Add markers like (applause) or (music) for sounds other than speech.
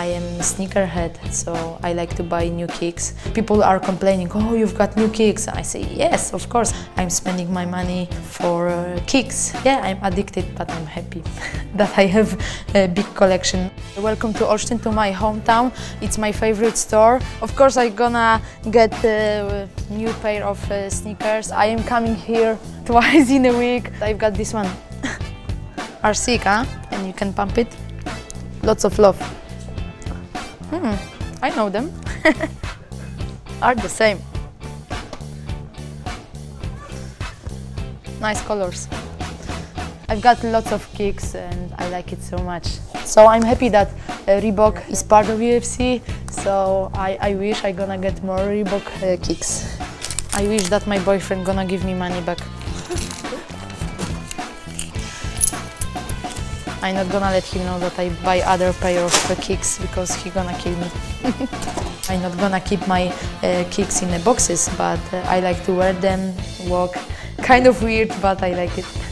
I am sneakerhead, so I like to buy new kicks. People are complaining, oh, you've got new kicks. I say, yes, of course. I'm spending my money for uh, kicks. Yeah, I'm addicted, but I'm happy (laughs) that I have a big collection. Welcome to Olsztyn, to my hometown. It's my favorite store. Of course, I'm gonna get a new pair of uh, sneakers. I am coming here (laughs) twice in a week. I've got this one, (laughs) RC, huh? and you can pump it. Lots of love. Hmm, I know them. (laughs) Are the same. Nice colors. I've got lots of kicks and I like it so much. So I'm happy that uh, Reebok is part of UFC. So I, I wish I gonna get more Reebok uh, kicks. I wish that my boyfriend gonna give me money back. (laughs) I'm not gonna let him know that I buy other pair of kicks because he gonna kill me. (laughs) I'm not gonna keep my uh, kicks in the boxes, but uh, I like to wear them, walk. Kind of weird, but I like it.